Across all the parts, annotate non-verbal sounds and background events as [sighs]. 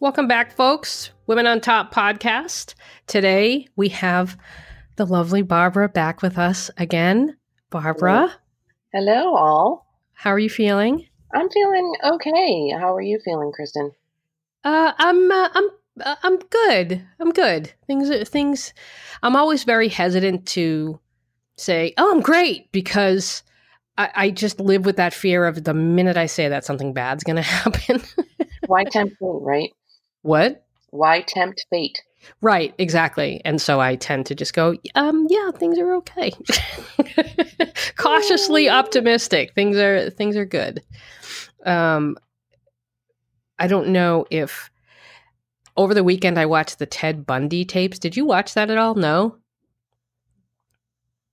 Welcome back, folks. Women on Top podcast. Today we have the lovely Barbara back with us again. Barbara, Hello, all. how are you feeling? I'm feeling okay. How are you feeling, Kristen? Uh, I'm uh, I'm uh, I'm good. I'm good. Things are things. I'm always very hesitant to say, "Oh, I'm great," because I, I just live with that fear of the minute I say that something bad's going [laughs] to happen. Why tempt fate, right? What? Why tempt fate? Right, exactly. And so I tend to just go, um, yeah, things are okay. [laughs] Cautiously optimistic. Things are things are good. Um I don't know if over the weekend I watched the Ted Bundy tapes. Did you watch that at all? No.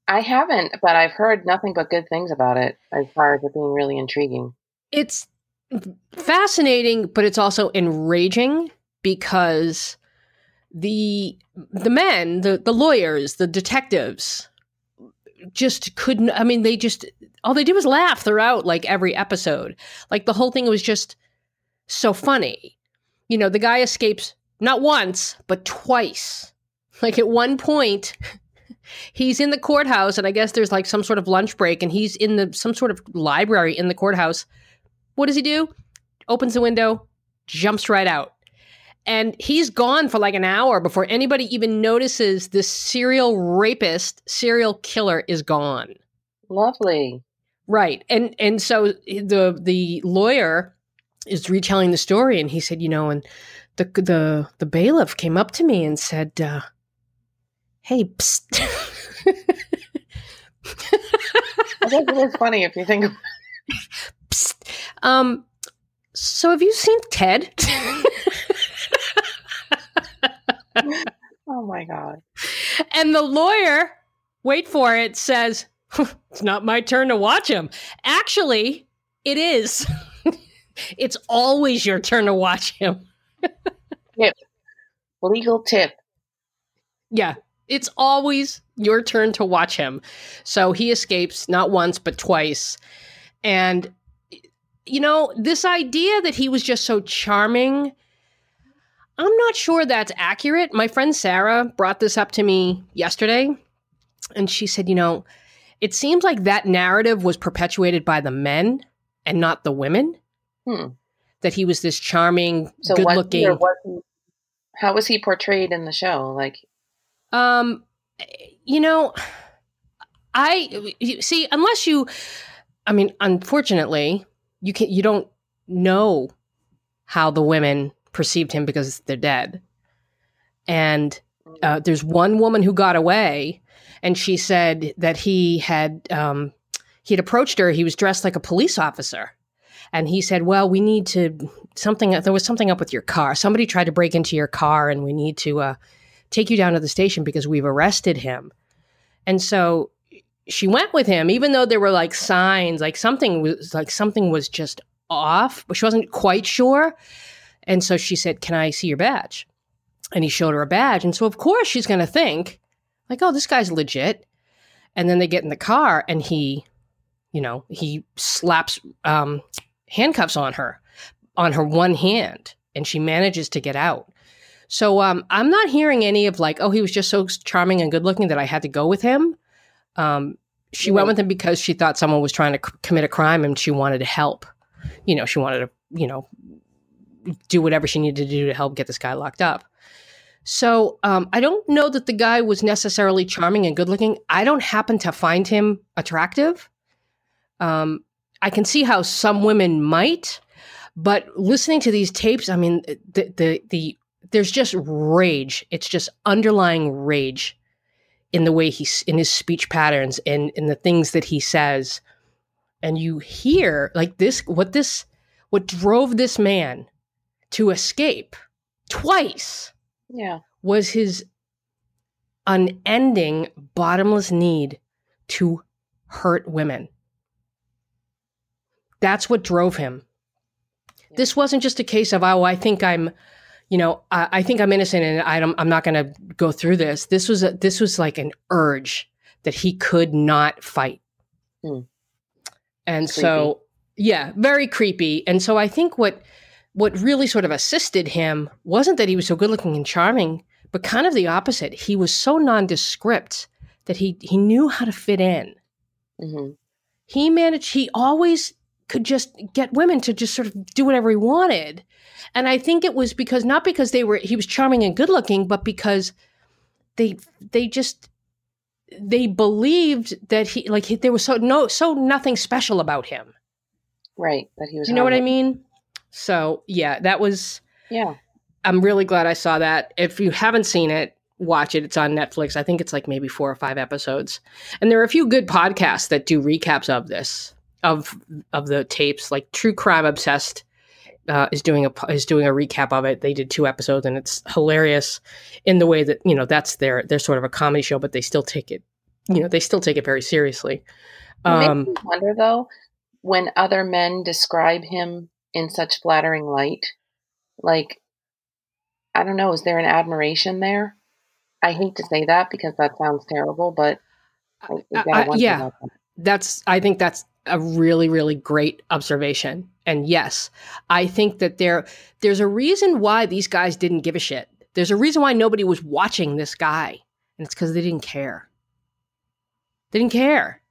I haven't, but I've heard nothing but good things about it as far as it being really intriguing. It's fascinating, but it's also enraging because the the men, the the lawyers, the detectives just couldn't I mean they just all they did was laugh throughout like every episode. Like the whole thing was just so funny. You know, the guy escapes not once, but twice. Like at one point [laughs] he's in the courthouse and I guess there's like some sort of lunch break and he's in the some sort of library in the courthouse. What does he do? Opens the window, jumps right out. And he's gone for like an hour before anybody even notices this serial rapist, serial killer is gone. Lovely. Right. And and so the the lawyer is retelling the story and he said, you know, and the the the bailiff came up to me and said, uh, "Hey, psst. I guess it is funny if you think. [laughs] psst. Um so have you seen Ted?" [laughs] Oh my god. and the lawyer, wait for it, says, [laughs] "It's not my turn to watch him." Actually, it is. [laughs] it's always your turn to watch him. tip. Legal tip. Yeah, it's always your turn to watch him. So he escapes not once, but twice. And, you know, this idea that he was just so charming, I'm not sure that's accurate. My friend Sarah brought this up to me yesterday, and she said, you know, it seems like that narrative was perpetuated by the men and not the women. Hmm. That he was this charming, So good looking. how was he portrayed in the show? Like, Um, you know, I you- see unless you, I mean, unfortunately, you can you don't know how the women perceived him because they're dead, and uh, there's one woman who got away, and she said that he had um, he had approached her. He was dressed like a police officer, and he said, "Well, we need to something. There was something up with your car. Somebody tried to break into your car, and we need to." Uh, take you down to the station because we've arrested him. And so she went with him, even though there were like signs, like something was like something was just off, but she wasn't quite sure. And so she said, Can I see your badge? And he showed her a badge. And so of course she's gonna think, like, oh, this guy's legit. And then they get in the car and he, you know, he slaps um, handcuffs on her, on her one hand, and she manages to get out. So um, I'm not hearing any of like, oh, he was just so charming and good looking that I had to go with him. Um, she went with him because she thought someone was trying to c- commit a crime and she wanted to help. You know, she wanted to, you know, do whatever she needed to do to help get this guy locked up. So um, I don't know that the guy was necessarily charming and good looking. I don't happen to find him attractive. Um, I can see how some women might, but listening to these tapes, I mean, the the the there's just rage. It's just underlying rage in the way he's in his speech patterns and in the things that he says. And you hear like this what this what drove this man to escape twice yeah. was his unending bottomless need to hurt women. That's what drove him. Yeah. This wasn't just a case of, oh, I think I'm, you know, I, I think I'm innocent and I don't, I'm not going to go through this. This was a, this was like an urge that he could not fight. Hmm. And so, yeah, very creepy. And so I think what what really sort of assisted him wasn't that he was so good looking and charming, but kind of the opposite. He was so nondescript that he he knew how to fit in. hmm He managed. He always could just get women to just sort of do whatever he wanted, and I think it was because not because they were he was charming and good looking, but because they they just they believed that he like he, there was so no so nothing special about him. Right. That he was. You know what I mean? So yeah, that was. Yeah. I'm really glad I saw that. If you haven't seen it, watch it. It's on Netflix. I think it's like maybe four or five episodes. And there are a few good podcasts that do recaps of this of of the tapes. Like True Crime Obsessed uh, is doing a is doing a recap of it. They did two episodes, and it's hilarious in the way that you know that's their they're sort of a comedy show, but they still take it you know they still take it very seriously. It makes Um, me wonder though, when other men describe him in such flattering light, like I don't know, is there an admiration there? I hate to say that because that sounds terrible, but uh, I, you uh, I- I- uh, yeah. that. that's i think that's a really really great observation and yes i think that there there's a reason why these guys didn't give a shit there's a reason why nobody was watching this guy and it's because they didn't care they didn't care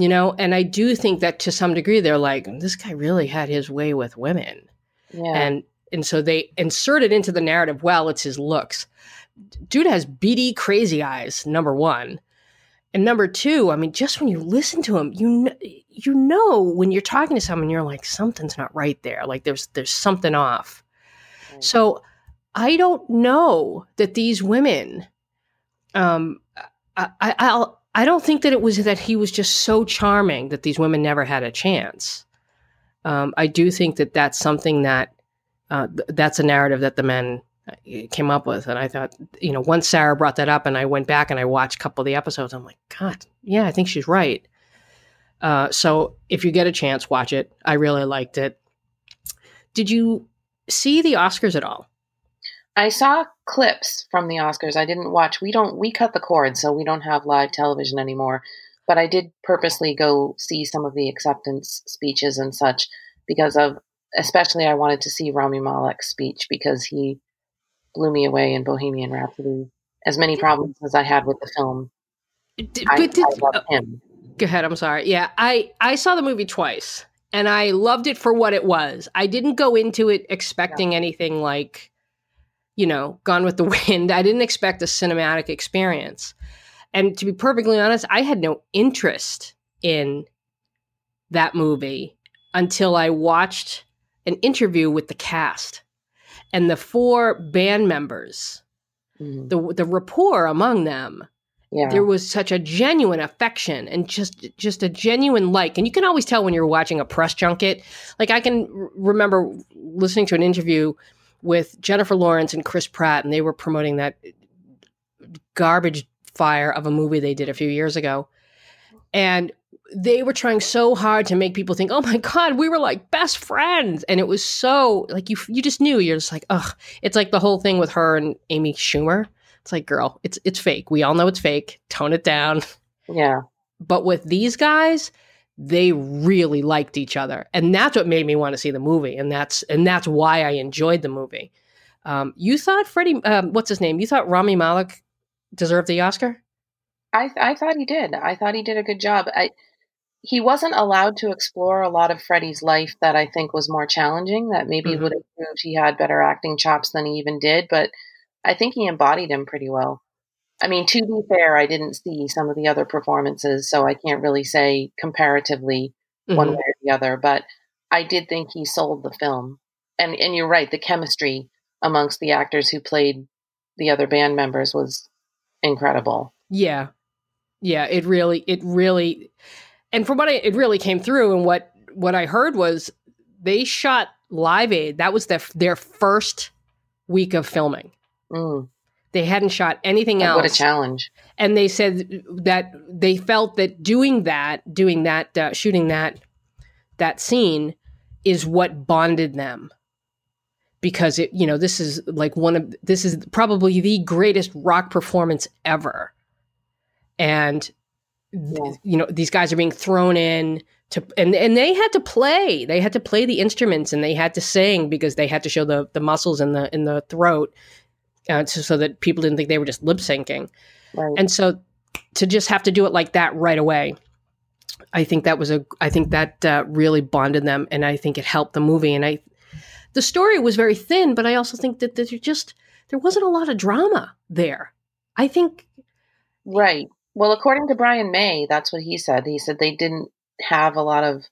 you know and i do think that to some degree they're like this guy really had his way with women. Yeah. and and so they inserted into the narrative well it's his looks. Dude has beady crazy eyes number one. And number two i mean just when you listen to him you kn- you know when you're talking to someone you're like something's not right there. Like there's there's something off. Right. so i don't know that these women um i i I'll, i don't think that it was that he was just so charming that these women never had a chance um, I do think that that's something that uh, th- that's a narrative that the men uh, came up with, and I thought, you know, once Sarah brought that up, and I went back and I watched a couple of the episodes, I'm like, God, yeah, I think she's right. Uh, so if you get a chance, watch it. I really liked it. Did you see the Oscars at all? I saw clips from the Oscars. I didn't watch. We don't. We cut the cord, so we don't have live television anymore. But I did purposely go see some of the acceptance speeches and such because of, especially, I wanted to see Rami Malek's speech because he blew me away in Bohemian Rhapsody. As many problems as I had with the film, Did, I, but did, I love oh, him. Go ahead. I'm sorry. Yeah, I I saw the movie twice, and I loved it for what it was. I didn't go into it expecting anything like, you know, Gone with the [laughs] Wind. I didn't expect a cinematic experience, and to be perfectly honest, I had no interest in that movie until I watched an interview with the cast and the four band members. Mhm. The the rapport among them Yeah, there was such a genuine affection and just just a genuine like and you can always tell when you're watching a press junket like i can r- remember listening to an interview with jennifer lawrence and chris pratt and they were promoting that garbage fire of a movie they did a few years ago and they were trying so hard to make people think oh my god we were like best friends and it was so like you you just knew you're just like ugh it's like the whole thing with her and amy schumer it's like, girl, it's it's fake. We all know it's fake. Tone it down. yeah, But with these guys, they really liked each other, and that's what made me want to see the movie, and that's and that's why I enjoyed the movie. Um, you thought Freddie, um, what's his name? You thought Rami Malek deserved the Oscar? I I thought he did. I thought he did a good job. I he wasn't allowed to explore a lot of Freddie's life that I think was more challenging. That maybe Mhm. would have proved he had better acting chops than he even did. But I think he embodied him pretty well. I mean, to be fair, I didn't see some of the other performances, so I can't really say comparatively one Mhm. way or the other. But I did think he sold the film. And and you're right, the chemistry amongst the actors who played the other band members was incredible. Yeah, yeah. It really, it really, and from what I, it really came through, and what what I heard was they shot Live Aid. That was their their first week of filming. Mm, They hadn't shot anything else. what a challenge! and they said that they felt that doing that doing that uh, shooting that that scene is what bonded them because it you know this is like one of this is probably the greatest rock performance ever and Yeah. you know these guys are being thrown in to and and they had to play. They had to play the instruments and they had to sing because they had to show the the muscles in the in the throat, uh, so, so that people didn't think they were just lip syncing. Right. And so to just have to do it like that right away, I think that was a I think that uh, really bonded them, and I think it helped the movie. And I, the story was very thin, but I also think that there just there wasn't a lot of drama there. I think Right. Well, according to Brian May, that's what he said. He said they didn't have a lot of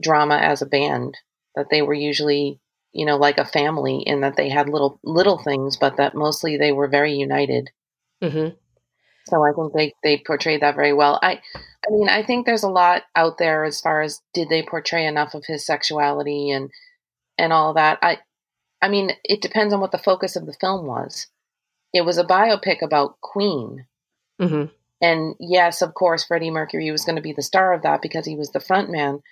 drama as a band. That they were usually, you know, like a family in that they had little little things, but that mostly they were very united. mhm. So I think they they portrayed that very well. I I mean, I think there's a lot out there as far as did they portray enough of his sexuality and and all that. I I mean, it depends on what the focus of the film was. It was a biopic about Queen. Mhm. And yes, of course, Freddie Mercury was going to be the star of that because he was the front man,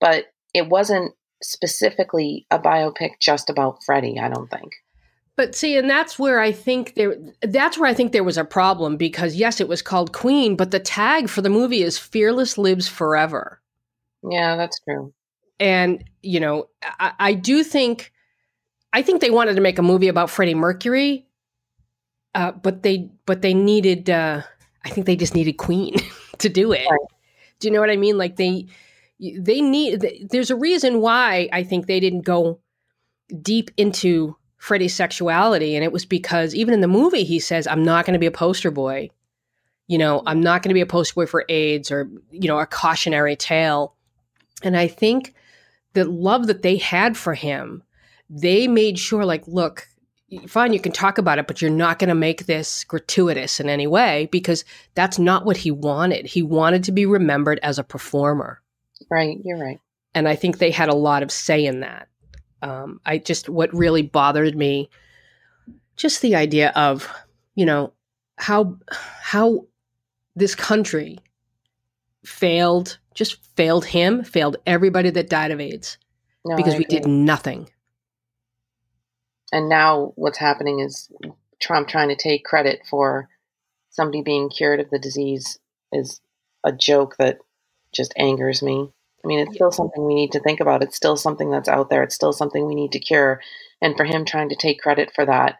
but it wasn't specifically a biopic just about Freddie, I don't think. But see, and that's where I think there that's where I think there was a problem because yes, it was called Queen, but the tag for the movie is Fearless Lives Forever. Yeah, that's true. And, you know, I, I do think I think they wanted to make a movie about Freddie Mercury. Uh, but they but they needed uh, I think they just needed Queen [laughs] to do it. Right. Do you know what I mean? Like they they need there's a reason why I think they didn't go deep into Freddie's sexuality and it was because even in the movie he says I'm not going to be a poster boy. You know, I'm not going to be a poster boy for AIDS or you know, a cautionary tale. And I think the love that they had for him, they made sure like look, fine you can talk about it but you're not going to make this gratuitous in any way because that's not what he wanted. He wanted to be remembered as a performer Right, you're right. and I think they had a lot of say in that. Um, I just what really bothered me, just the idea of you know how how this country failed, just failed him, failed everybody that died of AIDS No, because we did nothing. And now what's happening is Trump trying to take credit for somebody being cured of the disease is a joke that just angers me. I mean, it's still something we need to think about. It's still something that's out there. It's still something we need to cure. And for him trying to take credit for that,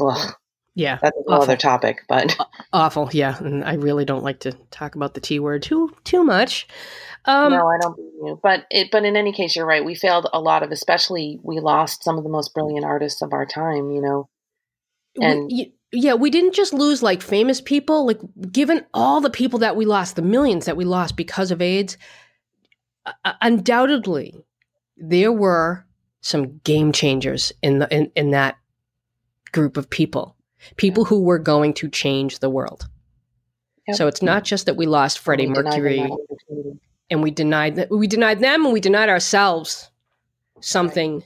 ugh, Yeah, that's a whole other topic. But awful. Yeah, and I really don't like to talk about the T word too too much. Um, no, I don't believe you. But it, but in any case, you're right. We failed a lot of, especially we lost some of the most brilliant artists of our time. You know, we- and- y- yeah, we didn't just lose like famous people. Like, given all the people that we lost, the millions that we lost because of AIDS, uh, undoubtedly there were some game changers in the in, in that group of people. People who were going to change the world. Yep. So it's not just that we lost Freddie we Mercury and we denied that we denied them and we denied ourselves something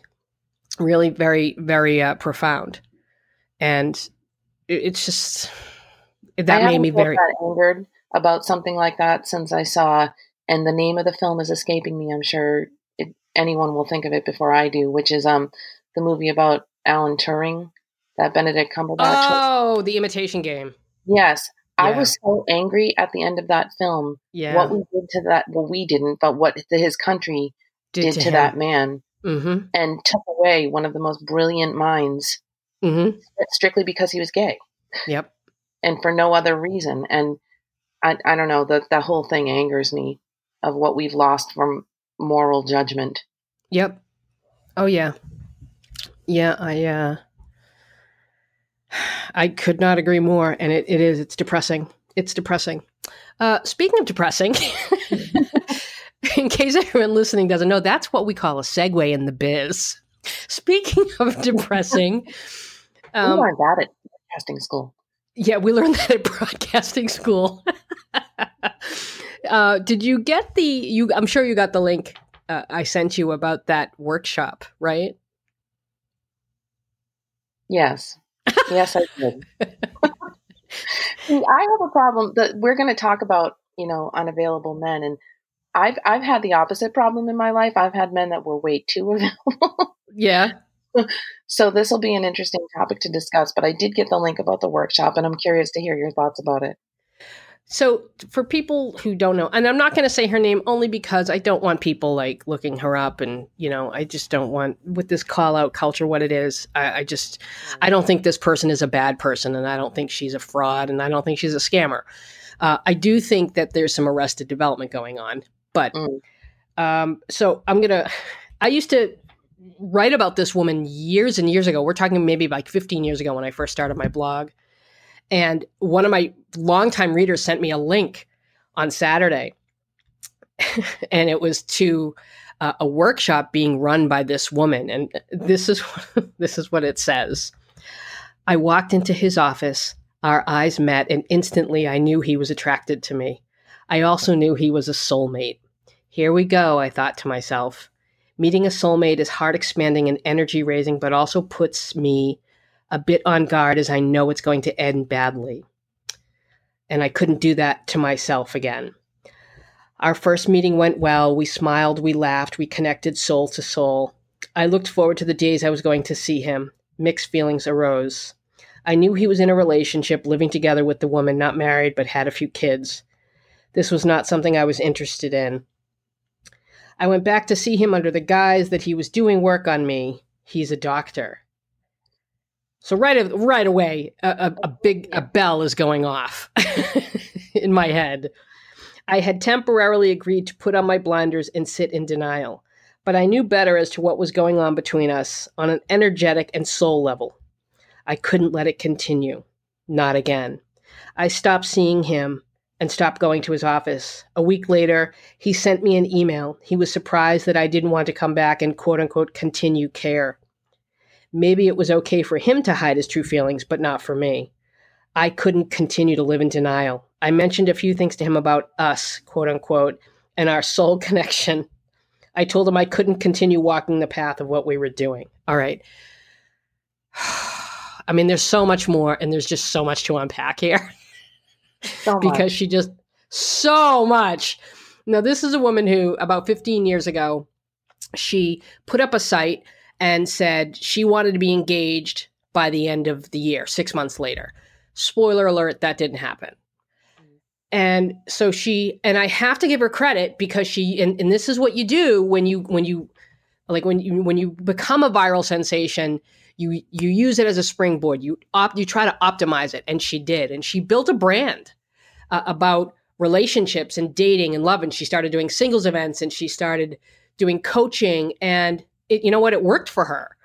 really very very uh, profound and it's just that made me very angered about something like that since I saw, and the name of the film is escaping me. I'm sure it, anyone will think of it before I do, which is um the movie about Alan Turing that Benedict Cumberbatch. was. oh the imitation game Yes, I was so angry at the end of that film. yeah What we did to that, well, we didn't, but what his country did, to, that man, mm-hmm and took away one of the most brilliant minds mm-hmm strictly because he was gay. yep and for no other reason. And I, I don't know, the, the whole thing angers me of what we've lost from moral judgment. Yep. Oh yeah. Yeah, I uh I could not agree more and it, it is it's depressing. It's depressing. Uh speaking of depressing, [laughs] in case everyone listening doesn't know, that's what we call a segue in the biz. Speaking of depressing, we um, learned that at casting school. yeah, we learned [laughs] that at broadcasting school. [laughs] uh, did you get the you? I'm sure you got the link uh, I sent you about that workshop, right? Yes. Yes, I did. [laughs] See, I have a problem that we're going to talk about, you know, unavailable men. And I've, I've had the opposite problem in my life. I've had men that were way too available. Yeah. So this will be an interesting topic to discuss, but I did get the link about the workshop and I'm curious to hear your thoughts about it. so for people who don't know, and I'm not going to say her name only because I don't want people like looking her up, and you know, I just don't want with this call out culture what it is. I, I just, I don't think this person is a bad person, and I don't think she's a fraud, and I don't think she's a scammer. Uh, I do think that there's some arrested development going on, but mm. um, so I'm gonna. I used to write about this woman years and years ago. We're talking maybe like 15 years ago when I first started my blog and one of my longtime readers sent me a link on Saturday, [laughs] and it was to uh, a workshop being run by this woman. And this is [laughs] this is what it says. I walked into his office. Our eyes met, and instantly I knew he was attracted to me. I also knew he was a soulmate. Here we go, I thought to myself. Meeting a soulmate is heart expanding and energy raising, but also puts me a bit on guard as I know it's going to end badly. And I couldn't do that to myself again. Our first meeting went well. We smiled, we laughed, we connected soul to soul. I looked forward to the days I was going to see him. Mixed feelings arose. I knew he was in a relationship, living together with the woman, not married, but had a few kids. This was not something I was interested in. I went back to see him under the guise that he was doing work on me. He's a doctor. So right right away, a, a, a big a bell is going off [laughs] in my head. I had temporarily agreed to put on my blinders and sit in denial, but I knew better as to what was going on between us on an energetic and soul level. I couldn't let it continue. Not again. I stopped seeing him and stopped going to his office. A week later, he sent me an email. He was surprised that I didn't want to come back and quote unquote continue care. Maybe it was okay for him to hide his true feelings, but not for me. I couldn't continue to live in denial. I mentioned a few things to him about us, quote unquote, and our soul [laughs] connection. I told him I couldn't continue walking the path of what we were doing. All right. [sighs] I mean, there's so much more, and there's just so much to unpack here. [laughs] So [laughs] because she just so much. Now, this is a woman who, about 15 years ago, she put up a site and said she wanted to be engaged by the end of the year, six months later. Spoiler alert, that didn't happen. And so she, and I have to give her credit because she, and, and this is what you do when you, when you, like when you, when you become a viral sensation, you, you use it as a springboard. You opt, you try to optimize it. And she did. And she built a brand uh, about relationships and dating and love. And she started doing singles events and she started doing coaching and it, you know what? It worked for her.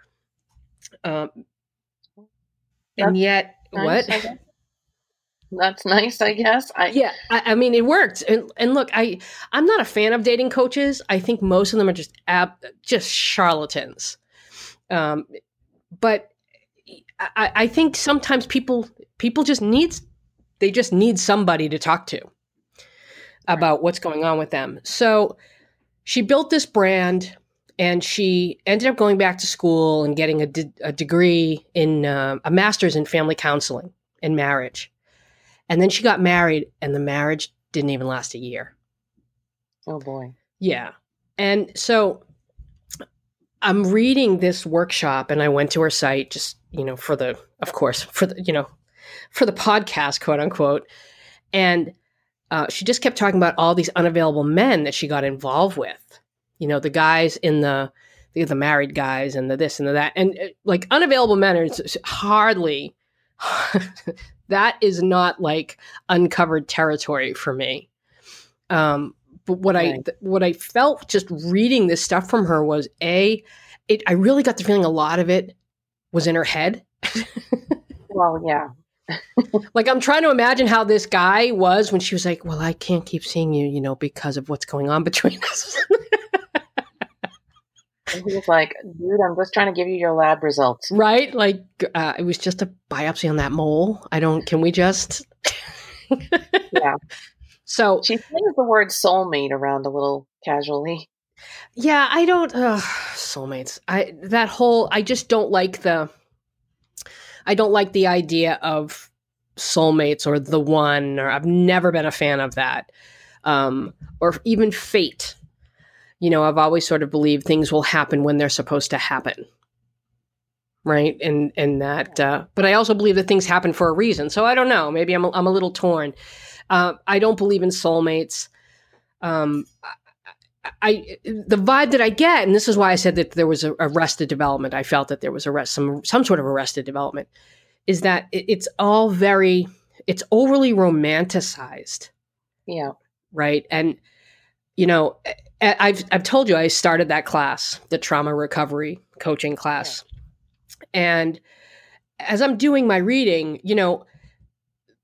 Um, and yet, nice, what? That's nice, I guess. I, yeah, I, I, mean, it worked. And, and look, I I'm not a fan of dating coaches. I think most of them are just ab, just charlatans. Um, but I, I think sometimes people people just needs they just need somebody to talk to about what's going on with them. So she built this brand and she ended up going back to school and getting a, de- a degree in uh, a master's in family counseling and marriage. And then she got married, and the marriage didn't even last a year. Oh boy. Yeah. And so I'm reading this workshop, and I went to her site just, you know, for the, of course, for the, you know, for the podcast, quote unquote. And uh, she just kept talking about all these unavailable men that she got involved with. You know the guys in the the, the married guys and the this and the that. And uh, like unavailable men are hardly [laughs] that is not like uncovered territory for me. Um but what right. i what i felt just reading this stuff from her was a it i really got the feeling a lot of it was in her head well yeah [laughs] like I'm trying to imagine how this guy was when she was like, "Well, I can't keep seeing you, you know, because of what's going on between us." And he was like, dude, I'm just trying to give you your lab results. Right? Like, uh, it was just a biopsy on that mole. I don't, can we just. yeah. So she throws the word soulmate around a little casually. Yeah, I don't, uh, soulmates. I, that whole, I just don't like the, I don't like the idea of soulmates or the one, or I've never been a fan of that. Um, or even fate you know, I've always sort of believed things will happen when they're supposed to happen. Right. And, and that, uh, but I also believe that things happen for a reason. So I don't know. Maybe I'm, I'm a little torn. Uh, I don't believe in soulmates. Um, I, I, the vibe that I get, and this is why I said that there was a arrested development. I felt that there was arrest some some sort of arrested development, is that it, it's all very it's overly romanticized. Yeah. Right. And you know, I've I've told you I started that class, the trauma recovery coaching class, yeah. and as I'm doing my reading, you know,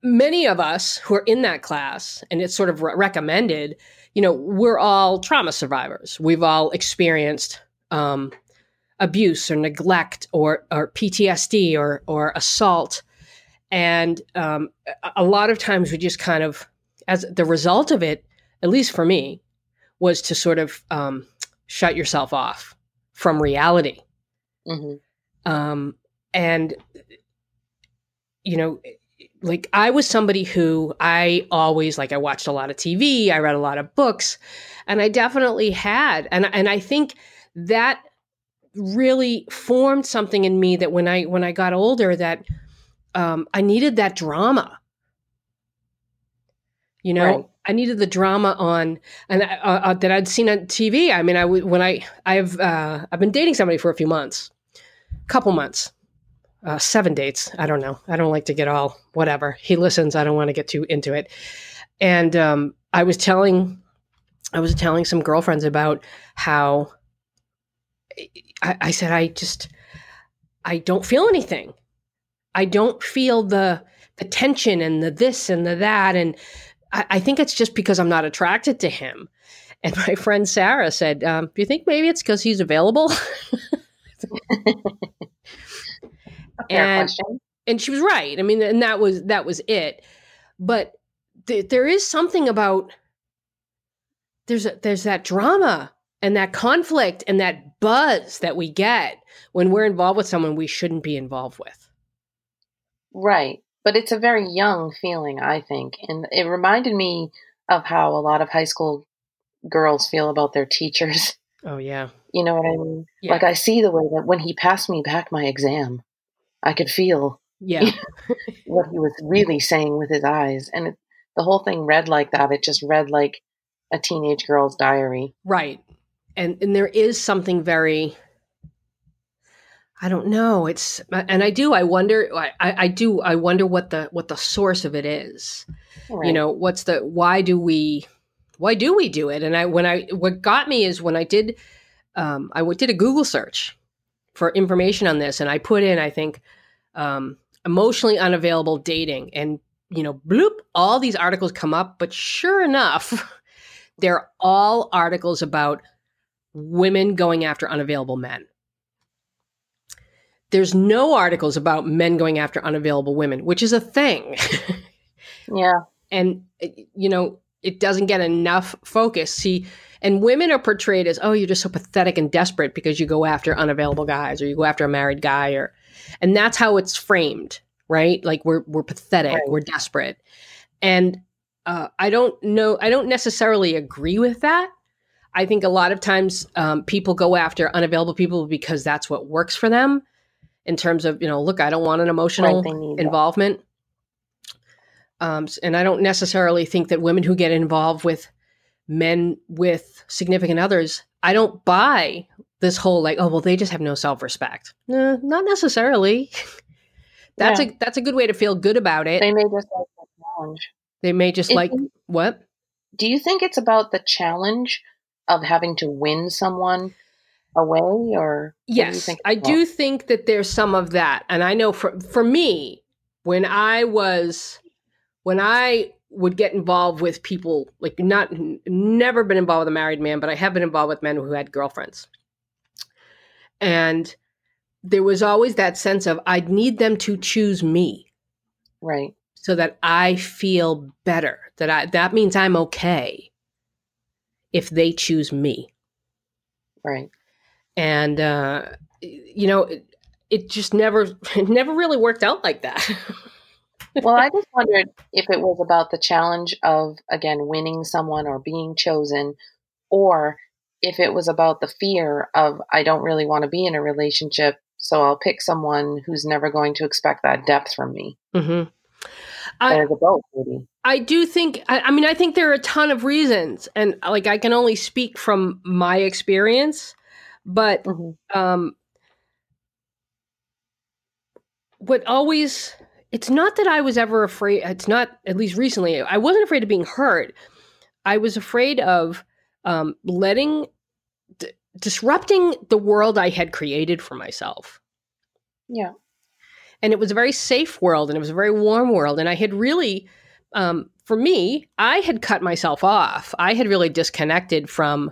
many of us who are in that class, and it's sort of re- recommended, you know, we're all trauma survivors. We've all experienced um, abuse or neglect or, or PTSD or, or assault. And um, a lot of times we just kind of, as the result of it, at least for me, was to sort of um, shut yourself off from reality. Mm-hmm. Um, and you know like i was somebody who i always like i watched a lot of tv i read a lot of books and i definitely had and and i think that really formed something in me that when i when i got older that um, i needed that drama. You know right. i needed the drama on and uh, uh, that i'd seen on tv i mean i when i i've uh, i've been dating somebody for a few months couple months uh, seven dates. I don't know. I don't like to get all whatever. He listens. I don't want to get too into it. And um, I was telling, I was telling some girlfriends about how I, I said I just I don't feel anything. I don't feel the the tension and the this and the that, and I, I think it's just because I'm not attracted to him. And my friend Sarah said, um, "Do you think maybe it's because he's available?" [laughs] [laughs] and, question. And she was right. I mean, and that was that was it. But th- there is something about there's a, there's that drama and that conflict and that buzz that we get when we're involved with someone we shouldn't be involved with. Right. But it's a very young feeling, I think. And it reminded me of how a lot of high school girls feel about their teachers. Oh, yeah. You know what I mean? Yeah. Like, I see the way that when he passed me back my exam, I could feel yeah [laughs] what he was really saying with his eyes, and it, the whole thing read like that. It just read like a teenage girl's diary, right? And and there is something very I don't know. It's and I do. I wonder. I, I do. I wonder what the what the source of it is. Right. You know, what's the why do we why do we do it? And I when I what got me is when I did um, I did a Google search for information on this, and I put in, I think, um, emotionally unavailable dating, and you know, bloop, all these articles come up. But sure enough, [laughs] they're all articles about women going after unavailable men. There's no articles about men going after unavailable women, which is a thing. [laughs] yeah. And, you know, it doesn't get enough focus. See, and women are portrayed as, oh, you're just so pathetic and desperate because you go after unavailable guys or you go after a married guy or and that's how it's framed, right? Like we're we're pathetic, right. we're desperate. And uh, I don't know, I don't necessarily agree with that. I think a lot of times um, people go after unavailable people because that's what works for them in terms of, you know, look, I don't want an emotional right, involvement. Um, and I don't necessarily think that women who get involved with men with significant others, I don't buy this whole like, oh well, they just have no self respect. No, not necessarily. [laughs] that's yeah. a that's a good way to feel good about it. They may just like the challenge. They may just like what? Do you think it's about the challenge of having to win someone away, or yes, do I do think that there's some of that, and I know for for me, when I was when I would get involved with people like not never been involved with a married man, but I have been involved with men who had girlfriends. And there was always that sense of I'd need them to choose me. Right. So that I feel better. That I that means I'm okay if they choose me. Right. And uh you know, it, it just never [laughs] it never really worked out like that. [laughs] well, I just wondered if it was about the challenge of, again, winning someone or being chosen, or if it was about the fear of, I don't really want to be in a relationship, so I'll pick someone who's never going to expect that depth from me. Mm-hmm. I, as a both, maybe. I do think. I, I mean, I think there are a ton of reasons, and like I can only speak from my experience, but mm-hmm. um, what always it's not that I was ever afraid. It's not at least recently. I wasn't afraid of being hurt. I was afraid of um, letting d- disrupting the world I had created for myself. Yeah, and it was a very safe world, and it was a very warm world, and I had really. Um, for me, I had cut myself off. I had really disconnected from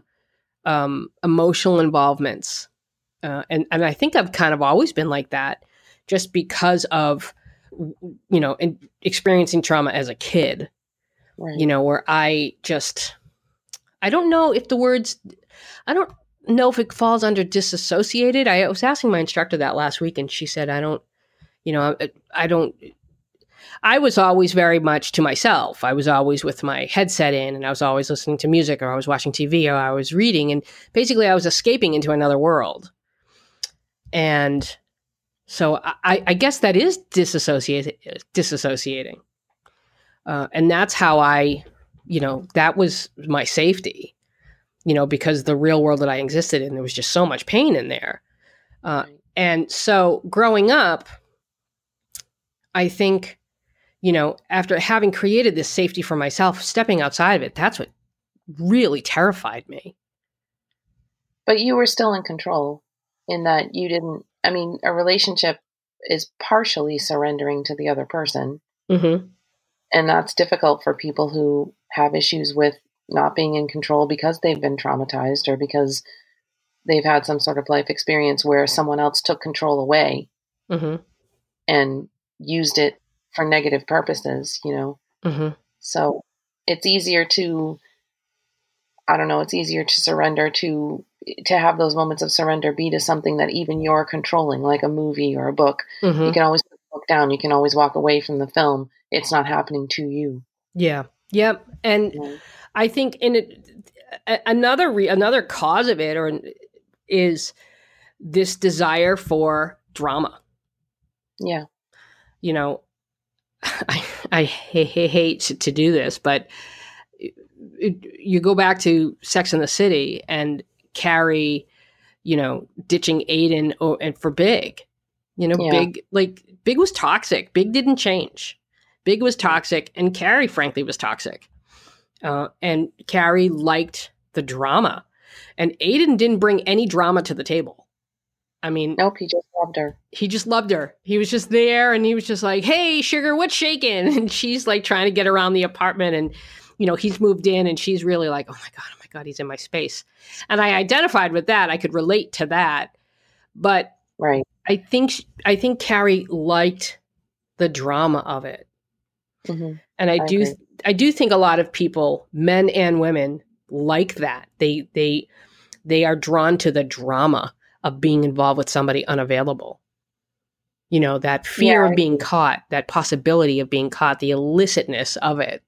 um, emotional involvements, uh, and and I think I've kind of always been like that just because of you know experiencing trauma as a kid right. you know where i just i don't know if the words i don't know if it falls under disassociated i was asking my instructor that last week and she said i don't you know i, I don't I was always very much to myself. I was always with my headset in and I was always listening to music or I was watching TV or I was reading. And basically, I was escaping into another world. And so I, I guess that is disassociating. disassociating. Uh, and that's how I, you know, that was my safety, you know, because the real world that I existed in, there was just so much pain in there. Uh, and so growing up, I think, you know, after having created this safety for myself, stepping outside of it, that's what really terrified me. But you were still in control in that you didn't I mean, a relationship is partially surrendering to the other person. Mm-hmm. And that's difficult for people who have issues with not being in control because they've been traumatized or because they've had some sort of life experience where someone else took control away mm-hmm. and used it for negative purposes, you know? Mm-hmm. So it's easier to, I don't know, it's easier to surrender to to have those moments of surrender be to something that even you're controlling, like a movie or a book. Mm-hmm. You can always put the book down. You can always walk away from the film. It's not happening to you. Yeah. Yep. And yeah. I think in it, another re, another cause of it or is this desire for drama. Yeah. You know, [laughs] I I hate to do this, but you go back to Sex in the City and Carrie, you know, ditching Aidan or, and for Big. You know, yeah. Big like Big was toxic. Big didn't change. Big was toxic, and Carrie, frankly, was toxic. Uh, and Carrie liked the drama, and Aidan didn't bring any drama to the table. I mean, nope, he just loved her. He just loved her. He was just there, and he was just like, "Hey, sugar, what's shaking?" [laughs] And she's like trying to get around the apartment, and you know, he's moved in, and she's really like, "Oh my god, oh my God, he's in my space. And I identified with that. I could relate to that. But right. I think I think Carrie liked the drama of it. Mm-hmm. And I, I do agree. I do think a lot of people, men and women, like that. They they they are drawn to the drama of being involved with somebody unavailable. You know, that fear yeah, of being caught, that possibility of being caught, the illicitness of it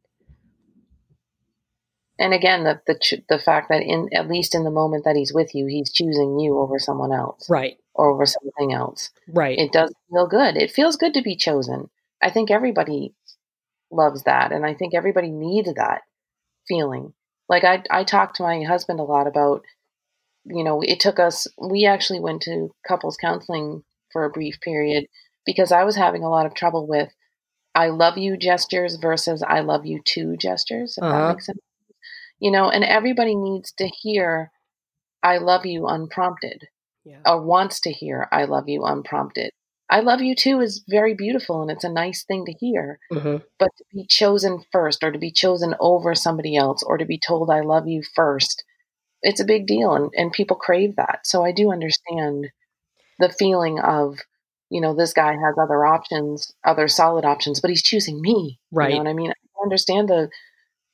and again the, the the fact that in at least in the moment that he's with you he's choosing you over someone else. Right. Or over something else. Right. It does feel good. It feels good to be chosen. I think everybody loves that and i think everybody needs that feeling. Like i i talk to my husband a lot about you know it took us we actually went to couples counseling for a brief period because i was having a lot of trouble with i love you gestures versus i love you too gestures if uh-huh. that makes sense you know, and everybody needs to hear, I love you unprompted, yeah. or wants to hear, I love you unprompted. I love you too is very beautiful and it's a nice thing to hear. Mm-hmm. But to be chosen first, or to be chosen over somebody else, or to be told, I love you first, it's a big deal. And, and people crave that. So I do understand the feeling of, you know, this guy has other options, other solid options, but he's choosing me. Right. You know what I mean? I understand the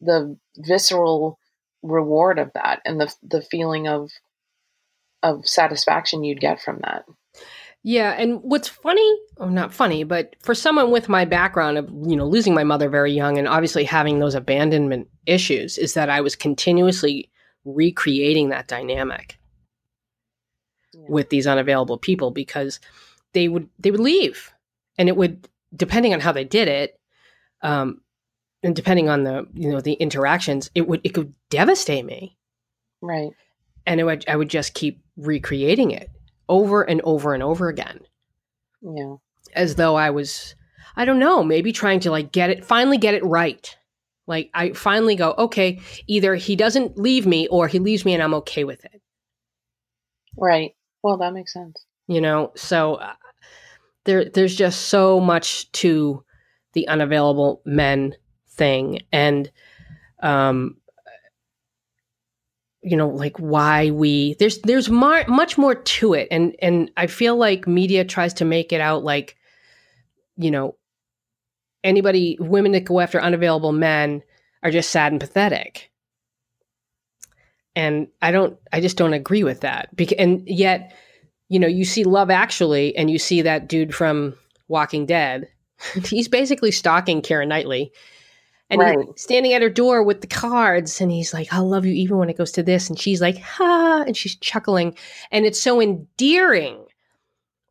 the visceral reward of that and the the feeling of of satisfaction you'd get from that. Yeah, and what's funny, or not funny, but for someone with my background of, you know, losing my mother very young and obviously having those abandonment issues is that I was continuously recreating that dynamic yeah. with these unavailable people because they would they would leave and it would depending on how they did it um, and depending on the you know the interactions, it would it could devastate me, Right. and it would I would just keep recreating it over and over and over again, Yeah. as though I was I don't know maybe trying to like get it finally get it right. Like I finally go okay, either he doesn't leave me or he leaves me and I'm okay with it. Right. Well, that makes sense. you know so uh, there there's just so much to the unavailable men thing. And um you know like why we there's there's much more to it. And and i feel like media tries to make it out like you know anybody women that go after unavailable men are just sad and pathetic. And i don't i just don't agree with that. And yet you know you see love actually and you see that dude from walking dead. [laughs] He's basically stalking Keira Knightley and Right. he's standing at her door with the cards and he's like i'll love you even when it goes to this and she's like ha and she's chuckling and it's so endearing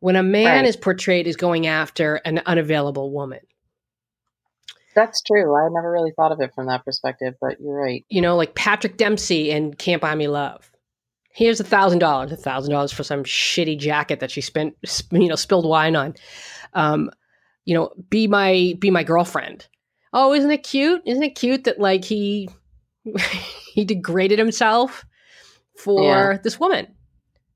when a man Right. is portrayed as going after an unavailable woman That's true. I never really thought of it from that perspective, but you're right. you know, like Patrick Dempsey in Can't Buy Me Love. Here's a thousand dollars, a thousand dollars for some shitty jacket that she spent, you know, spilled wine on. Um, you know, be my be my girlfriend. Oh, isn't it cute? Isn't it cute that like he [laughs] he degraded himself for Yeah. this woman?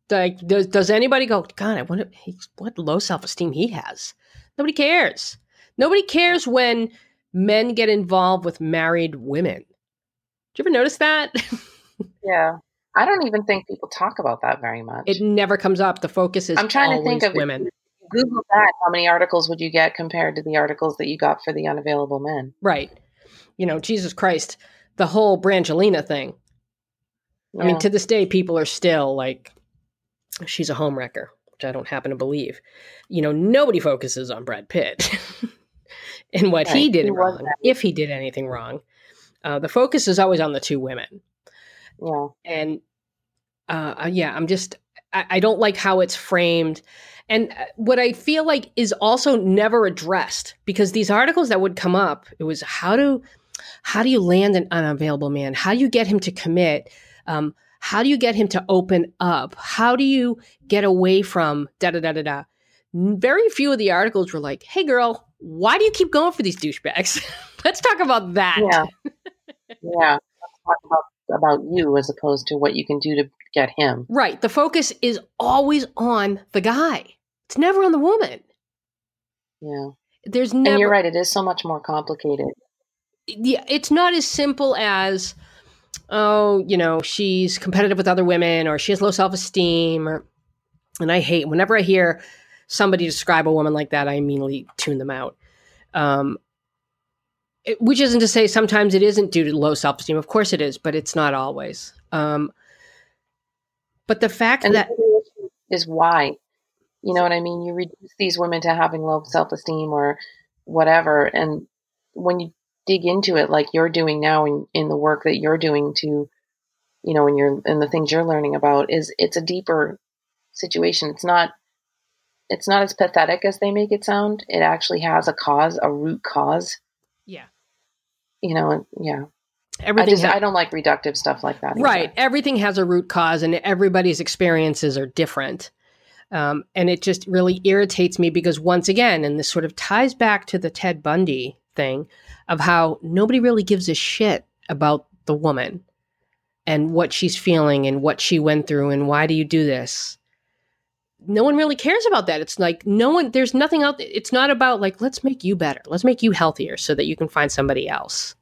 Like, does does anybody go? God, I wonder what low self esteem he has. Nobody cares. Nobody cares when men get involved with married women. Did you ever notice that? [laughs] Yeah. I don't even think people talk about that very much. it never comes up. The focus is I'm trying to think of women. Google that. How many articles would you get compared to the articles that you got for the unavailable men? Right. You know, Jesus Christ, the whole Brangelina thing. I mean, to this day, people are still like, she's a homewrecker, which I don't happen to believe. You know, nobody focuses on Brad Pitt [laughs] and what he did He wrong, if he did anything wrong. Uh, the focus is always on the two women. yeah. and uh, uh, yeah, I'm just I, I don't like how it's framed, and uh, what I feel like is also never addressed because these articles that would come up, it was how to how do you land an unavailable man? How do you get him to commit? Um, how do you get him to open up? How do you get away from da da da da da? Very few of the articles were like, "Hey, girl, why do you keep going for these douchebags? [laughs] Let's talk about that." Yeah. [laughs] yeah. Let's talk about, about you as opposed to what you can do to get him. Right. The focus is always on the guy. It's never on the woman. Yeah. There's never. And you're right. It is so much more complicated. yeah, it's not as simple as oh, you know, she's competitive with other women or she has low self-esteem or and I hate whenever I hear somebody describe a woman like that, I immediately tune them out. Um it- which isn't to say sometimes it isn't due to low self-esteem. Of course it is, but it's not always. Um but the fact And that the is why. You know what I mean? You reduce these women to having low self esteem or whatever. And when you dig into it, like you're doing now in, in the work that you're doing to, you know, and you're and the things you're learning about, is it's a deeper situation. It's not it's not as pathetic as they make it sound. It actually has a cause, a root cause. yeah, You know, and yeah. I just ha- I don't like reductive stuff like that. either. Right. Everything has a root cause, and everybody's experiences are different. Um, and it just really irritates me because, once again, and this sort of ties back to the Ted Bundy thing of how nobody really gives a shit about the woman and what she's feeling and what she went through and why do you do this. No one really cares about that. It's like no one, there's nothing out It's not about like, let's make you better. Let's make you healthier so that you can find somebody else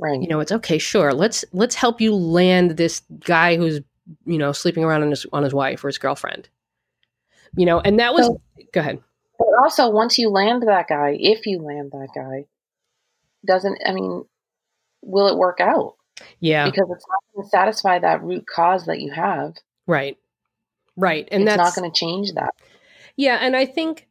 Right. you know it's okay sure let's let's help you land this guy who's you know sleeping around on his on his wife or his girlfriend you know and that was So- go ahead But also, once you land that guy, if you land that guy, doesn't I mean, will it work out? yeah Because it's not going to satisfy that root cause that you have. right right and it's that's not going to change that. yeah and i think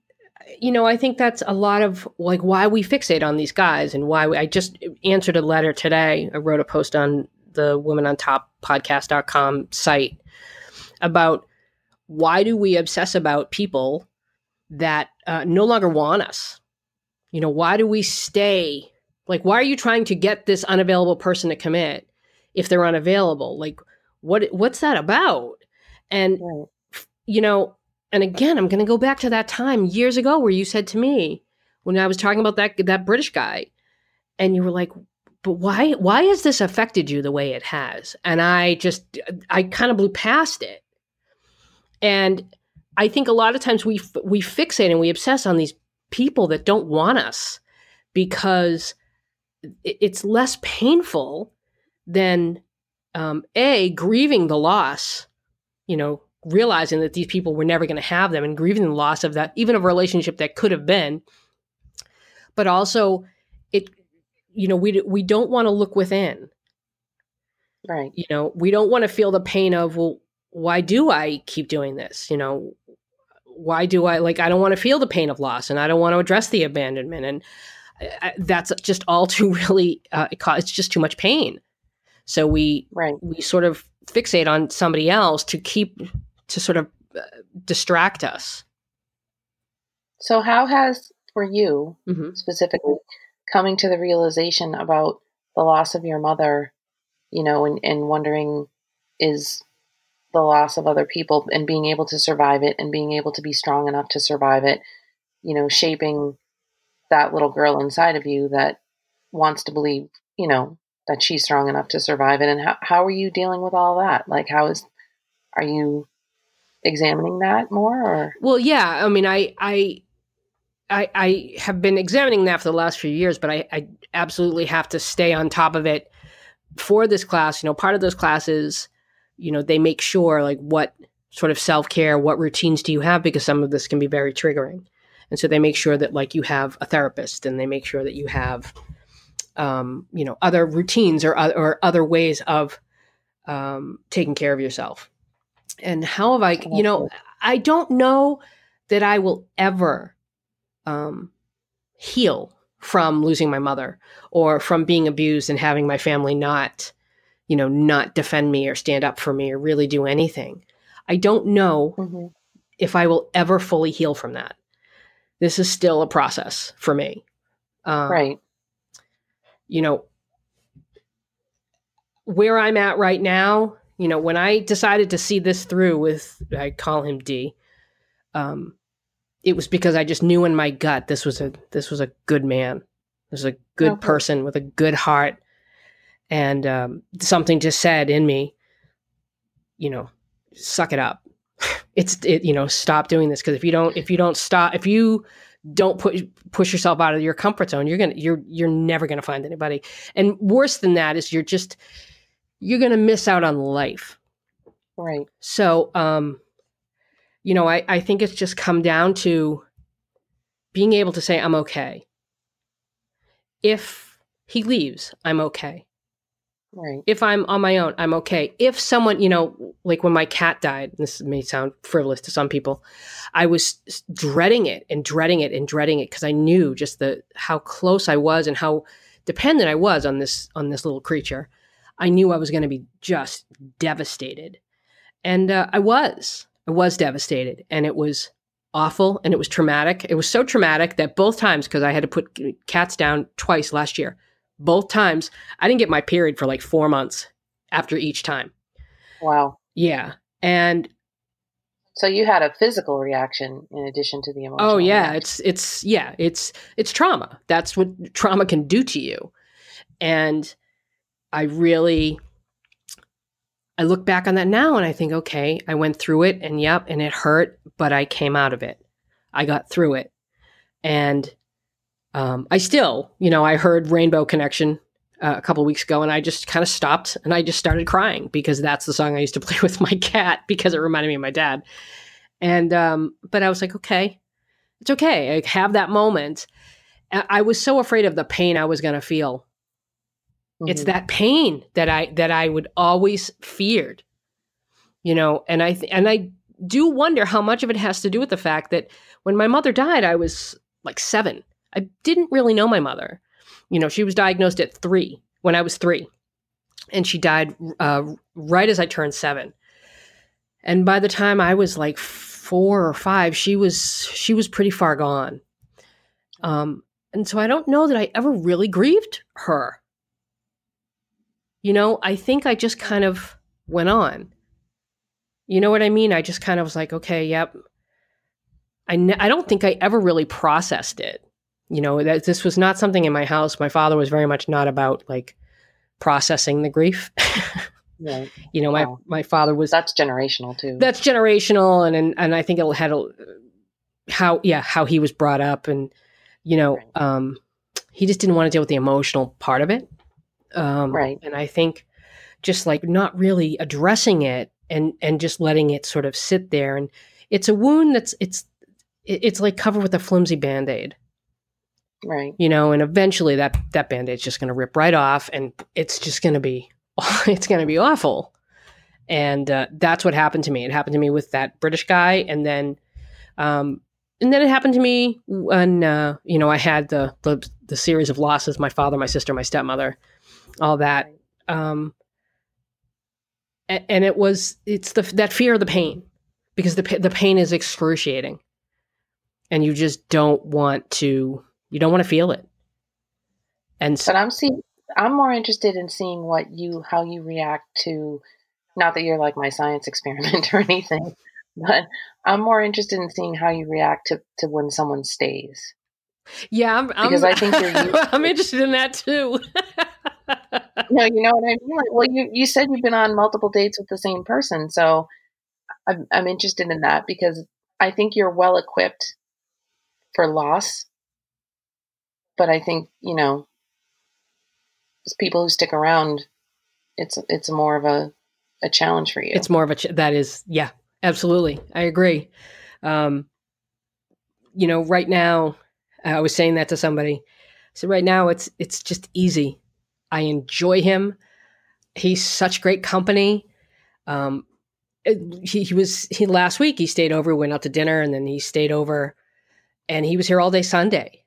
you know i think that's a lot of like why we fixate on these guys and why we, i just answered a letter today i wrote a post on the women on top podcast.com site about why do we obsess about people that uh, no longer want us You know, why do we stay? Like, why are you trying to get this unavailable person to commit if they're unavailable? Like, what what's that about? And Right. you know, and again, I'm going to go back to that time years ago where you said to me when I was talking about that that British guy, and you were like, "But why? Why has this affected you the way it has?" And I just, I kind of blew past it. And I think a lot of times we we fixate and we obsess on these people that don't want us because it's less painful than um, a grieving the loss. You know, realizing that these people were never going to have them and grieving the loss of that, even of a relationship that could have been. But also, it, you know, we we don't want to look within. Right. You know, we don't want to feel the pain of well, why do I keep doing this? You know, why do I like? I don't want to feel the pain of loss, and I don't want to address the abandonment, and I, I, that's just all [laughs] too really. Uh, it, it's just too much pain. So we Right. we sort of fixate on somebody else to keep to sort of uh, distract us. So, how has, for you hmm specifically, coming to the realization about the loss of your mother, you know, and, and wondering is the loss of other people and being able to survive it and being able to be strong enough to survive it, you know, shaping that little girl inside of you that wants to believe, you know, that she's strong enough to survive it. And how, how are you dealing with all that? Like, how is, are you examining that more or? Well, yeah. I mean, I, I, I, I have been examining that for the last few years, but I, I absolutely have to stay on top of it for this class. You know, part of those classes, you know, they make sure like what sort of self care, what routines do you have, because some of this can be very triggering, and so they make sure that like you have a therapist, and they make sure that you have, um, you know, other routines or or other ways of um, taking care of yourself. And how have I, you know, I don't know that I will ever um, heal from losing my mother or from being abused and having my family not, you know, not defend me or stand up for me or really do anything. I don't know Mhm. if I will ever fully heal from that. This is still a process for me. Um, Right. you know, where I'm at right now, you know, when I decided to see this through with, I call him D, um, it was because I just knew in my gut this was a this was a good man, this was a good Okay. person with a good heart, and um, something just said in me, you know, suck it up. [laughs] It's it, you know, stop doing this because if you don't if you don't stop if you don't push push yourself out of your comfort zone, you're gonna you're you're never gonna find anybody. And worse than that is you're just you're gonna miss out on life. Right. So, um, you know, I, I think it's just come down to being able to say, I'm okay. If he leaves, I'm okay. Right. If I'm on my own, I'm okay. If someone, you know, like when my cat died, this may sound frivolous to some people, I was dreading it and dreading it and dreading it because I knew just the how close I was and how dependent I was on this on this little creature. I knew I was going to be just devastated, and uh, I was. I was devastated, and it was awful and it was traumatic. It was so traumatic that both times, because I had to put cats down twice last year, both times I didn't get my period for like four months after each time. Wow. Yeah. And So you had a physical reaction in addition to the emotional. oh yeah, reaction. it's it's yeah, it's it's trauma. That's what trauma can do to you. And I really I look back on that now and I think, okay, I went through it and yep, and it hurt, but I came out of it. I got through it. And um, I still, you know, I heard Rainbow Connection uh, a couple weeks ago and I just kind of stopped and I just started crying because that's the song I used to [laughs] play with my cat because it reminded me of my dad. And, um, but I was like, okay, it's okay. I have that moment. I I was so afraid of the pain I was going to feel it's Mhm. that pain that i that i would always feared you know and i th- and i do wonder how much of it has to do with the fact that when my mother died i was like 7 i didn't really know my mother you know she was diagnosed at 3 when i was 3 and she died uh, right as i turned 7 and by the time i was like 4 or 5 she was she was pretty far gone um and so I don't know that I ever really grieved her. You know, I think I just kind of went on. You know what I mean? I just kind of was like, okay, yep. I, don't think I ever really processed it. You know, that this was not something in my house. My father was very much not about like processing the grief. Right. [laughs] you know, my, Wow. my father was That's generational too. that's generational and and, and I think it had a, how yeah how he was brought up and you know Right. um he just didn't want to deal with the emotional part of it um Right. and I think just like not really addressing it and and just letting it sort of sit there and it's a wound that's it's it's like covered with a flimsy band-aid right. you know and eventually that that band-aid's just going to rip right off and it's just going to be [laughs] it's going to be awful and uh, that's what happened to me it happened to me with that british guy and then um and then it happened to me when uh, you know i had the, the the series of losses my father my sister my stepmother all that um and, and it was it's the that fear of the pain because the the pain is excruciating and you just don't want to you don't want to feel it and so, But I'm seeing. I'm more interested in seeing what you, how you react to. Not that you're like my science [laughs] experiment or anything, but I'm more interested in seeing how you react to, to when someone stays. yeah I'm, I'm, Because I think you're [laughs] I'm interested in that too [laughs] No, you know what I mean. Like, well, you you said you've been on multiple dates with the same person, so I'm I'm interested in that because I think you're well equipped for loss. But I think you know, people who stick around, it's it's more of a a challenge for you. it's more of a ch- that is yeah absolutely i agree um you know right now i was saying that to somebody so right now it's it's just easy i enjoy him. He's such great company. Um he, he was he last week he stayed over went out to dinner and then he stayed over and he was here all day sunday.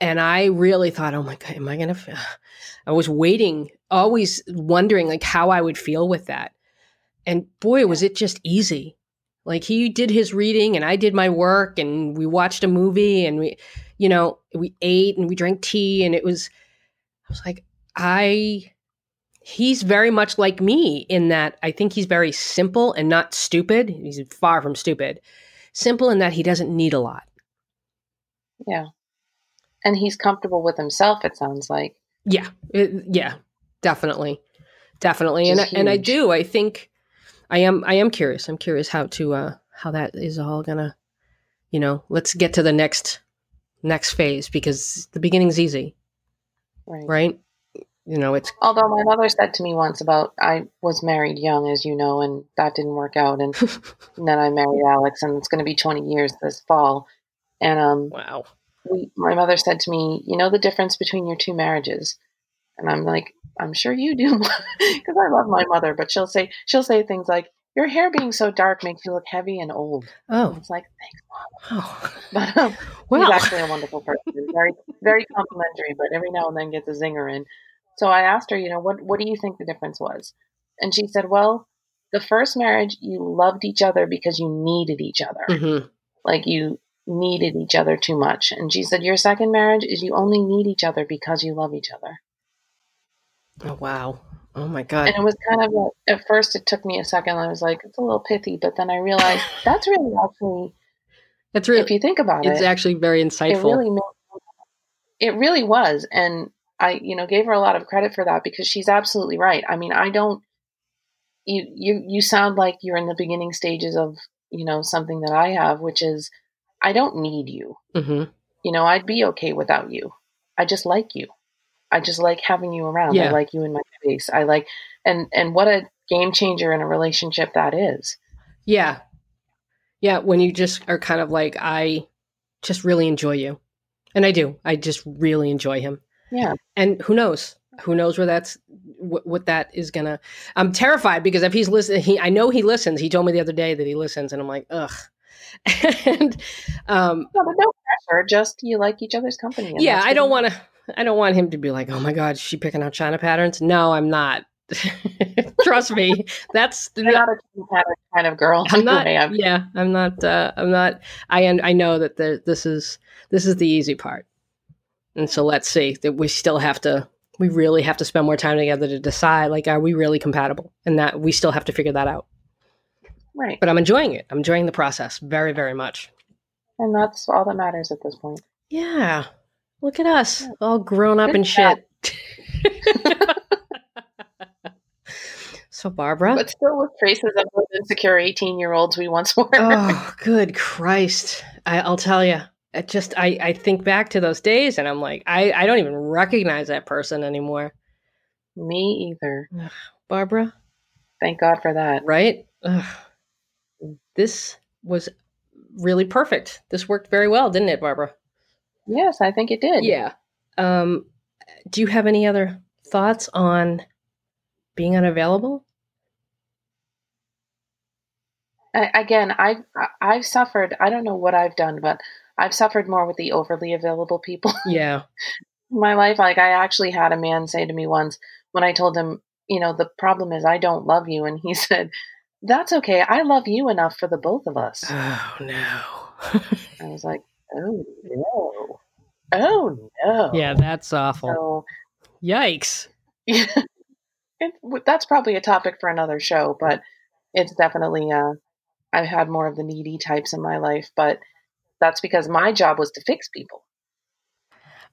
And i really thought oh my god am i gonna f-? [sighs] i was waiting always wondering like how i would feel with that. And boy was it just easy. Like he did his reading and i did my work and we watched a movie and we you know we ate and we drank tea and it was i was like i he's very much like me in that i think he's very simple and not stupid he's far from stupid simple in that he doesn't need a lot yeah, and he's comfortable with himself. It sounds like. Yeah, it, yeah, definitely, definitely, and Which is and I do. I think I am. I am curious. I'm curious how to uh how that is all gonna, you know. Let's get to the next next phase because the beginning's easy, Right. right? You know, it's Although my mother said to me once about I was married young, as you know, and that didn't work out, and, [laughs] and then I married Alex, and it's going to be 20 years this fall. And um, wow. we, my mother said to me, "You know the difference between your two marriages?" And I'm like, "I'm sure you do," [laughs] because I love my mother. But she'll say she'll say things like, "Your hair being so dark makes you look heavy and old." Oh, It's like, thanks, oh. [laughs] but um, well, he's actually a wonderful person, very very complimentary, but every now and then gets a zinger in. So I asked her, you know, what what do you think the difference was? And she said, well, the first marriage you loved each other because you needed each other, Mhm. like you needed each other too much. And she said, your second marriage is you only need each other because you love each other. oh wow. Oh my god. And it was kind of a, at first it took me a second. I was like, it's a little pithy, but then I realized [sighs] that's really actually, That's really. if you think about It's it, it's actually very it insightful. really made, it really was and i you know gave her a lot of credit for that because she's absolutely right i mean i don't you you you sound like you're in the beginning stages of you know something that i have which is i don't need you hmm you know i'd be okay without you i just like you i just like having you around i like you in my face i like and and what a game changer in a relationship that is Yeah. Yeah. When you just are kind of like, I just really enjoy you. And I do. I just really enjoy him. Yeah And who knows? Who knows where that's what, what that is gonna. I'm terrified because if he's listening, he I know he listens. He told me the other day that he listens, and I'm like, ugh. [laughs] and um, no, but no pressure just you like each other's company yeah, I don't want to. I don't want him to be like, oh my god, is she picking out China patterns? No, I'm not. [laughs] Trust me, that's you're not a kind of girl I'm [laughs] not. I'm- yeah, I'm not. Uh, I'm not. I I know that the, this is this is the easy part. And so let's see that we still have to we really have to spend more time together to decide like are we really compatible? And that we still have to figure that out. Right. but i'm enjoying it. I'm enjoying the process very very much. And that's all that matters at this point. yeah. Look at us all grown up Good and shit. [laughs] so barbara? But still with traces of those insecure 18 year olds we once were. oh [laughs] good christ. I, i'll tell you it just I, I think back to those days and i'm like I, I don't even recognize that person anymore Me either. barbara Thank God for that. right? Ugh. This was really perfect. This worked very well, didn't it, Barbara? Yes, I think it did. Yeah. Um, do you have any other thoughts on being unavailable? I, again, I've I've suffered. I don't know what I've done, but I've suffered more with the overly available people [laughs] Yeah. my life. Like I actually had a man say to me once when I told him, you know, the problem is I don't love you, and he [laughs] said, "That's okay. I love you enough for the both of us." Oh no. [laughs] I was like, "Oh no, oh no." yeah, that's awful. So Yikes. yeah, it, that's probably a topic for another show, but it's definitely uh, I've had more of the needy types in my life, but that's because my job was to fix people,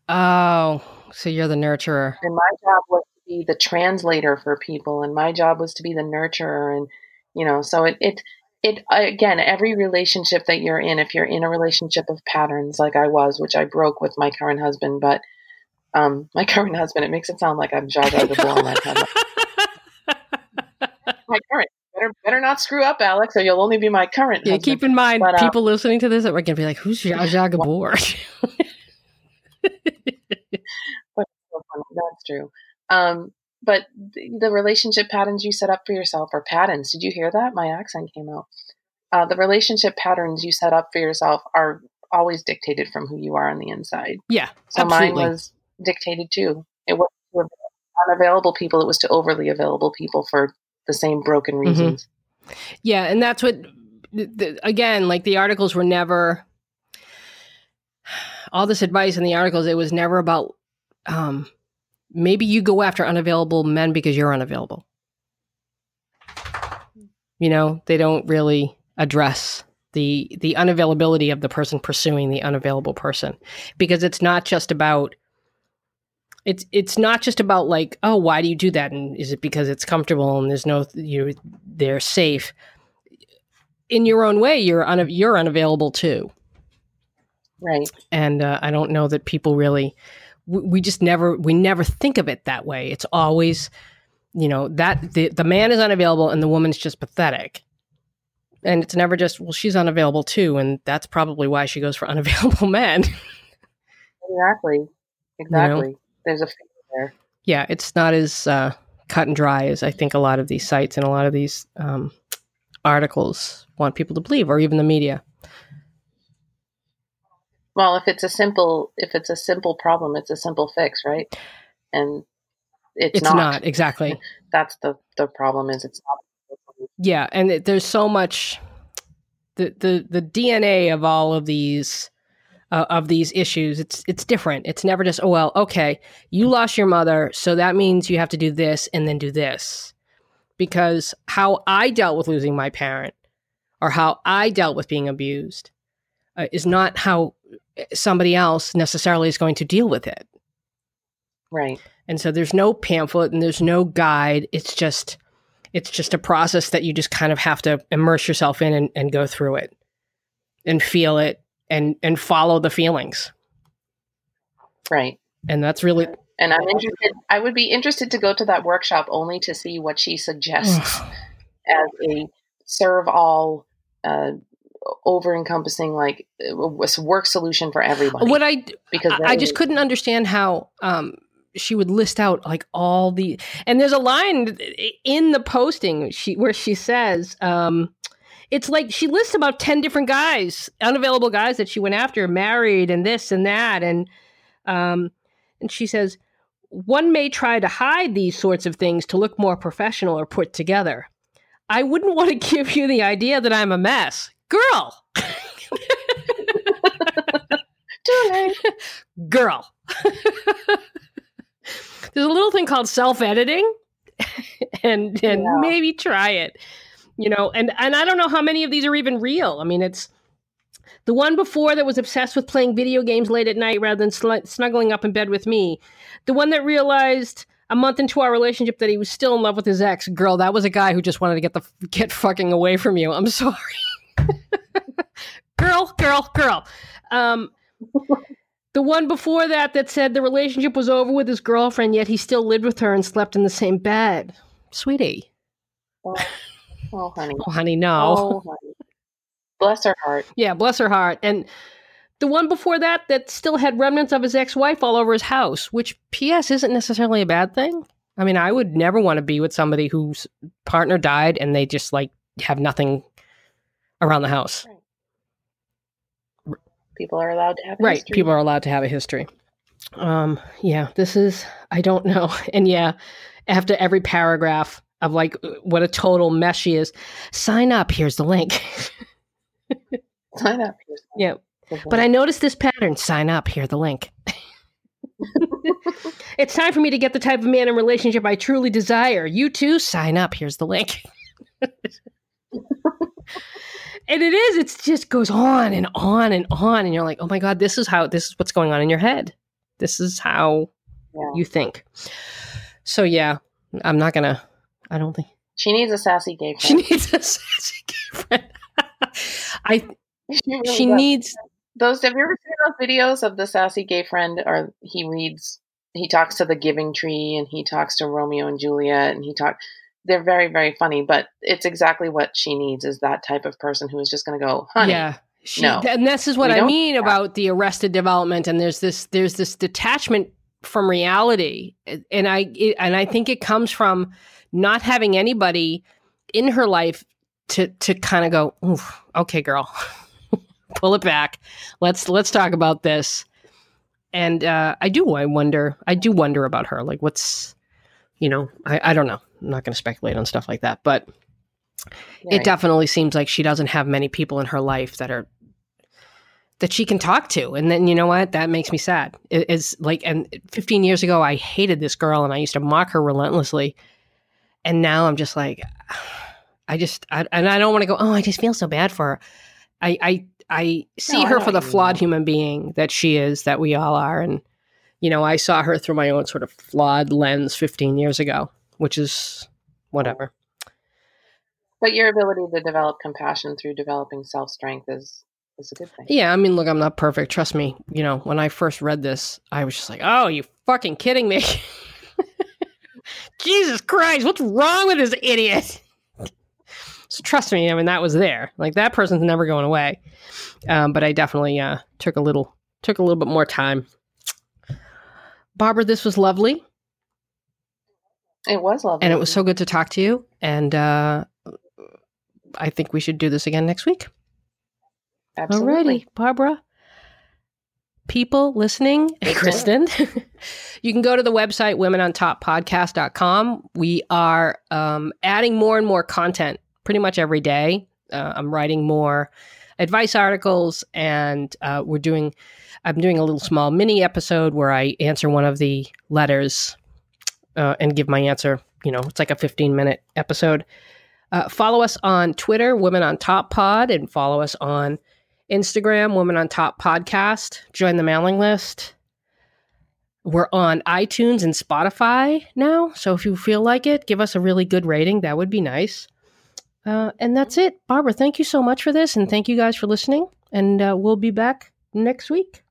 Oh, so you're the nurturer. and my job was to be the translator for people, and my job was to be the nurturer, and you know, so it it it again, every relationship that you're in, if you're in a relationship of patterns like I was, which I broke with my current husband, but um, [laughs] my current husband, it makes it sound like I'm Zsa Zsa I'm [laughs] my current. Better, better not screw up, Alex, or you'll only be my current. yeah, husband. keep in mind, But, uh, people listening to this are going to be like, who's Zsa Zsa [laughs] Gabor? funny. That's true. Um, but the, the relationship patterns you set up for yourself are patterns. Did you hear that? My accent came out. Uh, the relationship patterns you set up for yourself are always dictated from who you are on the inside. yeah, So absolutely. mine was dictated too. It was to unavailable people. It was to overly available people for the same broken Mm-hmm. reasons. Yeah, and that's what th- th- again, like the articles were never all this advice in the articles. It was never about um, maybe you go after unavailable men because you're unavailable. You know, they don't really address the the unavailability of the person pursuing the unavailable person because it's not just about it's it's not just about like oh why do you do that? And is it because it's comfortable and there's no you they're safe? In your own way you're un, you're unavailable too. Right. and uh, i don't know that people really we, we just never we never think of it that way. It's always you know that the, the man is unavailable and the woman's just pathetic. And it's never just well she's unavailable too and that's probably why she goes for [laughs] unavailable men. Exactly. Exactly. There's a there. yeah, it's not as uh, cut and dry as I think a lot of these sites and a lot of these um, articles want people to believe, or even the media. Well, if it's a simple if it's a simple problem, it's a simple fix, right? And it's, It's, not. exactly. [laughs] That's the the problem is it's not. Yeah, and it, there's so much the the the DNA of all of these uh, of these issues. It's it's different. It's never just oh well, okay, you lost your mother, so that means you have to do this and then do this. Because how I dealt with losing my parent, or how I dealt with being abused, uh, is not how somebody else necessarily is going to deal with it. Right. And so there's no pamphlet and there's no guide. It's just it's just a process that you just kind of have to immerse yourself in and, and go through it and feel it and and follow the feelings. Right. And that's really And I'm interested I would be interested to go to that workshop only to see what she suggests as a serve all uh over encompassing like a work solution for everybody. what I because I, I just couldn't understand how um she would list out like all the and there's a line in the posting she where she says um it's like she lists about 10 different guys unavailable guys that she went after married and this and that. And um and she says one may try to hide these sorts of things to look more professional or put together. I wouldn't want to [laughs] give you the idea that i'm a mess. Girl. [laughs] Girl. [laughs] There's a little thing called self-editing and and Yeah. maybe try it you know and and i don't know how many of these are even real. I mean it's the one before that was obsessed with playing video games late at night rather than sl- snuggling up in bed with me. The one that realized a month into our relationship that he was still in love with his ex. Girl that was a guy who just wanted to get the get fucking away from you. I'm [laughs] sorry. Girl girl girl. Um [laughs] the one before that that said the relationship was over with his girlfriend yet he still lived with her and slept in the same bed. Sweetie oh, honey. oh honey no Oh, honey. Bless her heart. Yeah, bless her heart. And the one before that that still had remnants of his ex-wife all over his house, which PS isn't necessarily a bad thing. I mean, I would never want to be with somebody whose partner died and they just like have nothing around the house. People are allowed to have Right. history. People are allowed to have a history. Um, yeah, this is I don't know. [laughs] And yeah, after every paragraph of like uh, what a total mess she is, sign up, here's the link. Sign up. Yeah. But I noticed this pattern. Sign up. Here, the link. [laughs] it's time for me to get the type of man and relationship I truly desire. You too, sign up. Here's the link. and it is, it just goes on and on and on. And you're like, oh my God, this is how, this is what's going on in your head. This is how Yeah. you think. So, yeah, I'm not going to, I don't think She needs a sassy gay friend. she needs a sassy gay friend. [laughs] I, [laughs] She, really she needs, those. Have you ever seen those videos of the sassy gay friend? Or he reads, he talks to the Giving Tree, and he talks to Romeo and Juliet, and he talk. They're very very funny, but it's exactly what she needs is that type of person who is just going to go, honey. Yeah. She, no. and this is what I mean about the arrested development. And there's this there's this detachment from reality, and I it, and I think it comes from not having anybody in her life to to kind of go, okay, girl, [laughs] pull it back. Let's let's talk about this. And uh, I do I wonder I do wonder about her. Like, what's you know I I don't know. I'm not going to speculate on stuff like that, but Yeah, it definitely seems like she doesn't have many people in her life that are that she can talk to and then you know what that makes me sad it is like and 15 years ago i hated this girl and i used to mock her relentlessly and now i'm just like i just I, and i don't want to go oh i just feel so bad for her i i i see No, her know for the flawed human being that she is that we all are and you know i saw her through my own sort of flawed lens 15 years ago which is whatever But your ability to develop compassion through developing self strength is is a good thing. Yeah, I mean, look, I'm not perfect. Trust me. You know, when I first read this, I was just like, "Oh, you fucking kidding me?" [laughs] Jesus Christ, what's wrong with this idiot? so trust me. I mean, that was there. Like that person's never going away. Um, but I definitely uh, took a little took a little bit more time. Barbara, this was lovely, It was lovely. and it was so good to talk to you. And uh, I think we should do this again next week. Absolutely. Alrighty, Barbara. People listening, [laughs] Stay Kristen, [laughs] you can go to the website womenontoppodcast.com. We are um, adding more and more content pretty much every day. Uh, I'm writing more advice articles, and uh, we're doing. I'm doing a little small mini episode where I answer one of the letters uh, and give my answer. You know, it's like a 15 minute episode. Uh, follow us on Twitter, Women on Top Pod, and follow us on Instagram, Women on Top Podcast. Join the mailing list. We're on iTunes and Spotify now. So if you feel like it, give us a really good rating. That would be nice. Uh, and that's it. Barbara, thank you so much for this. And thank you guys for listening. And uh, we'll be back next week.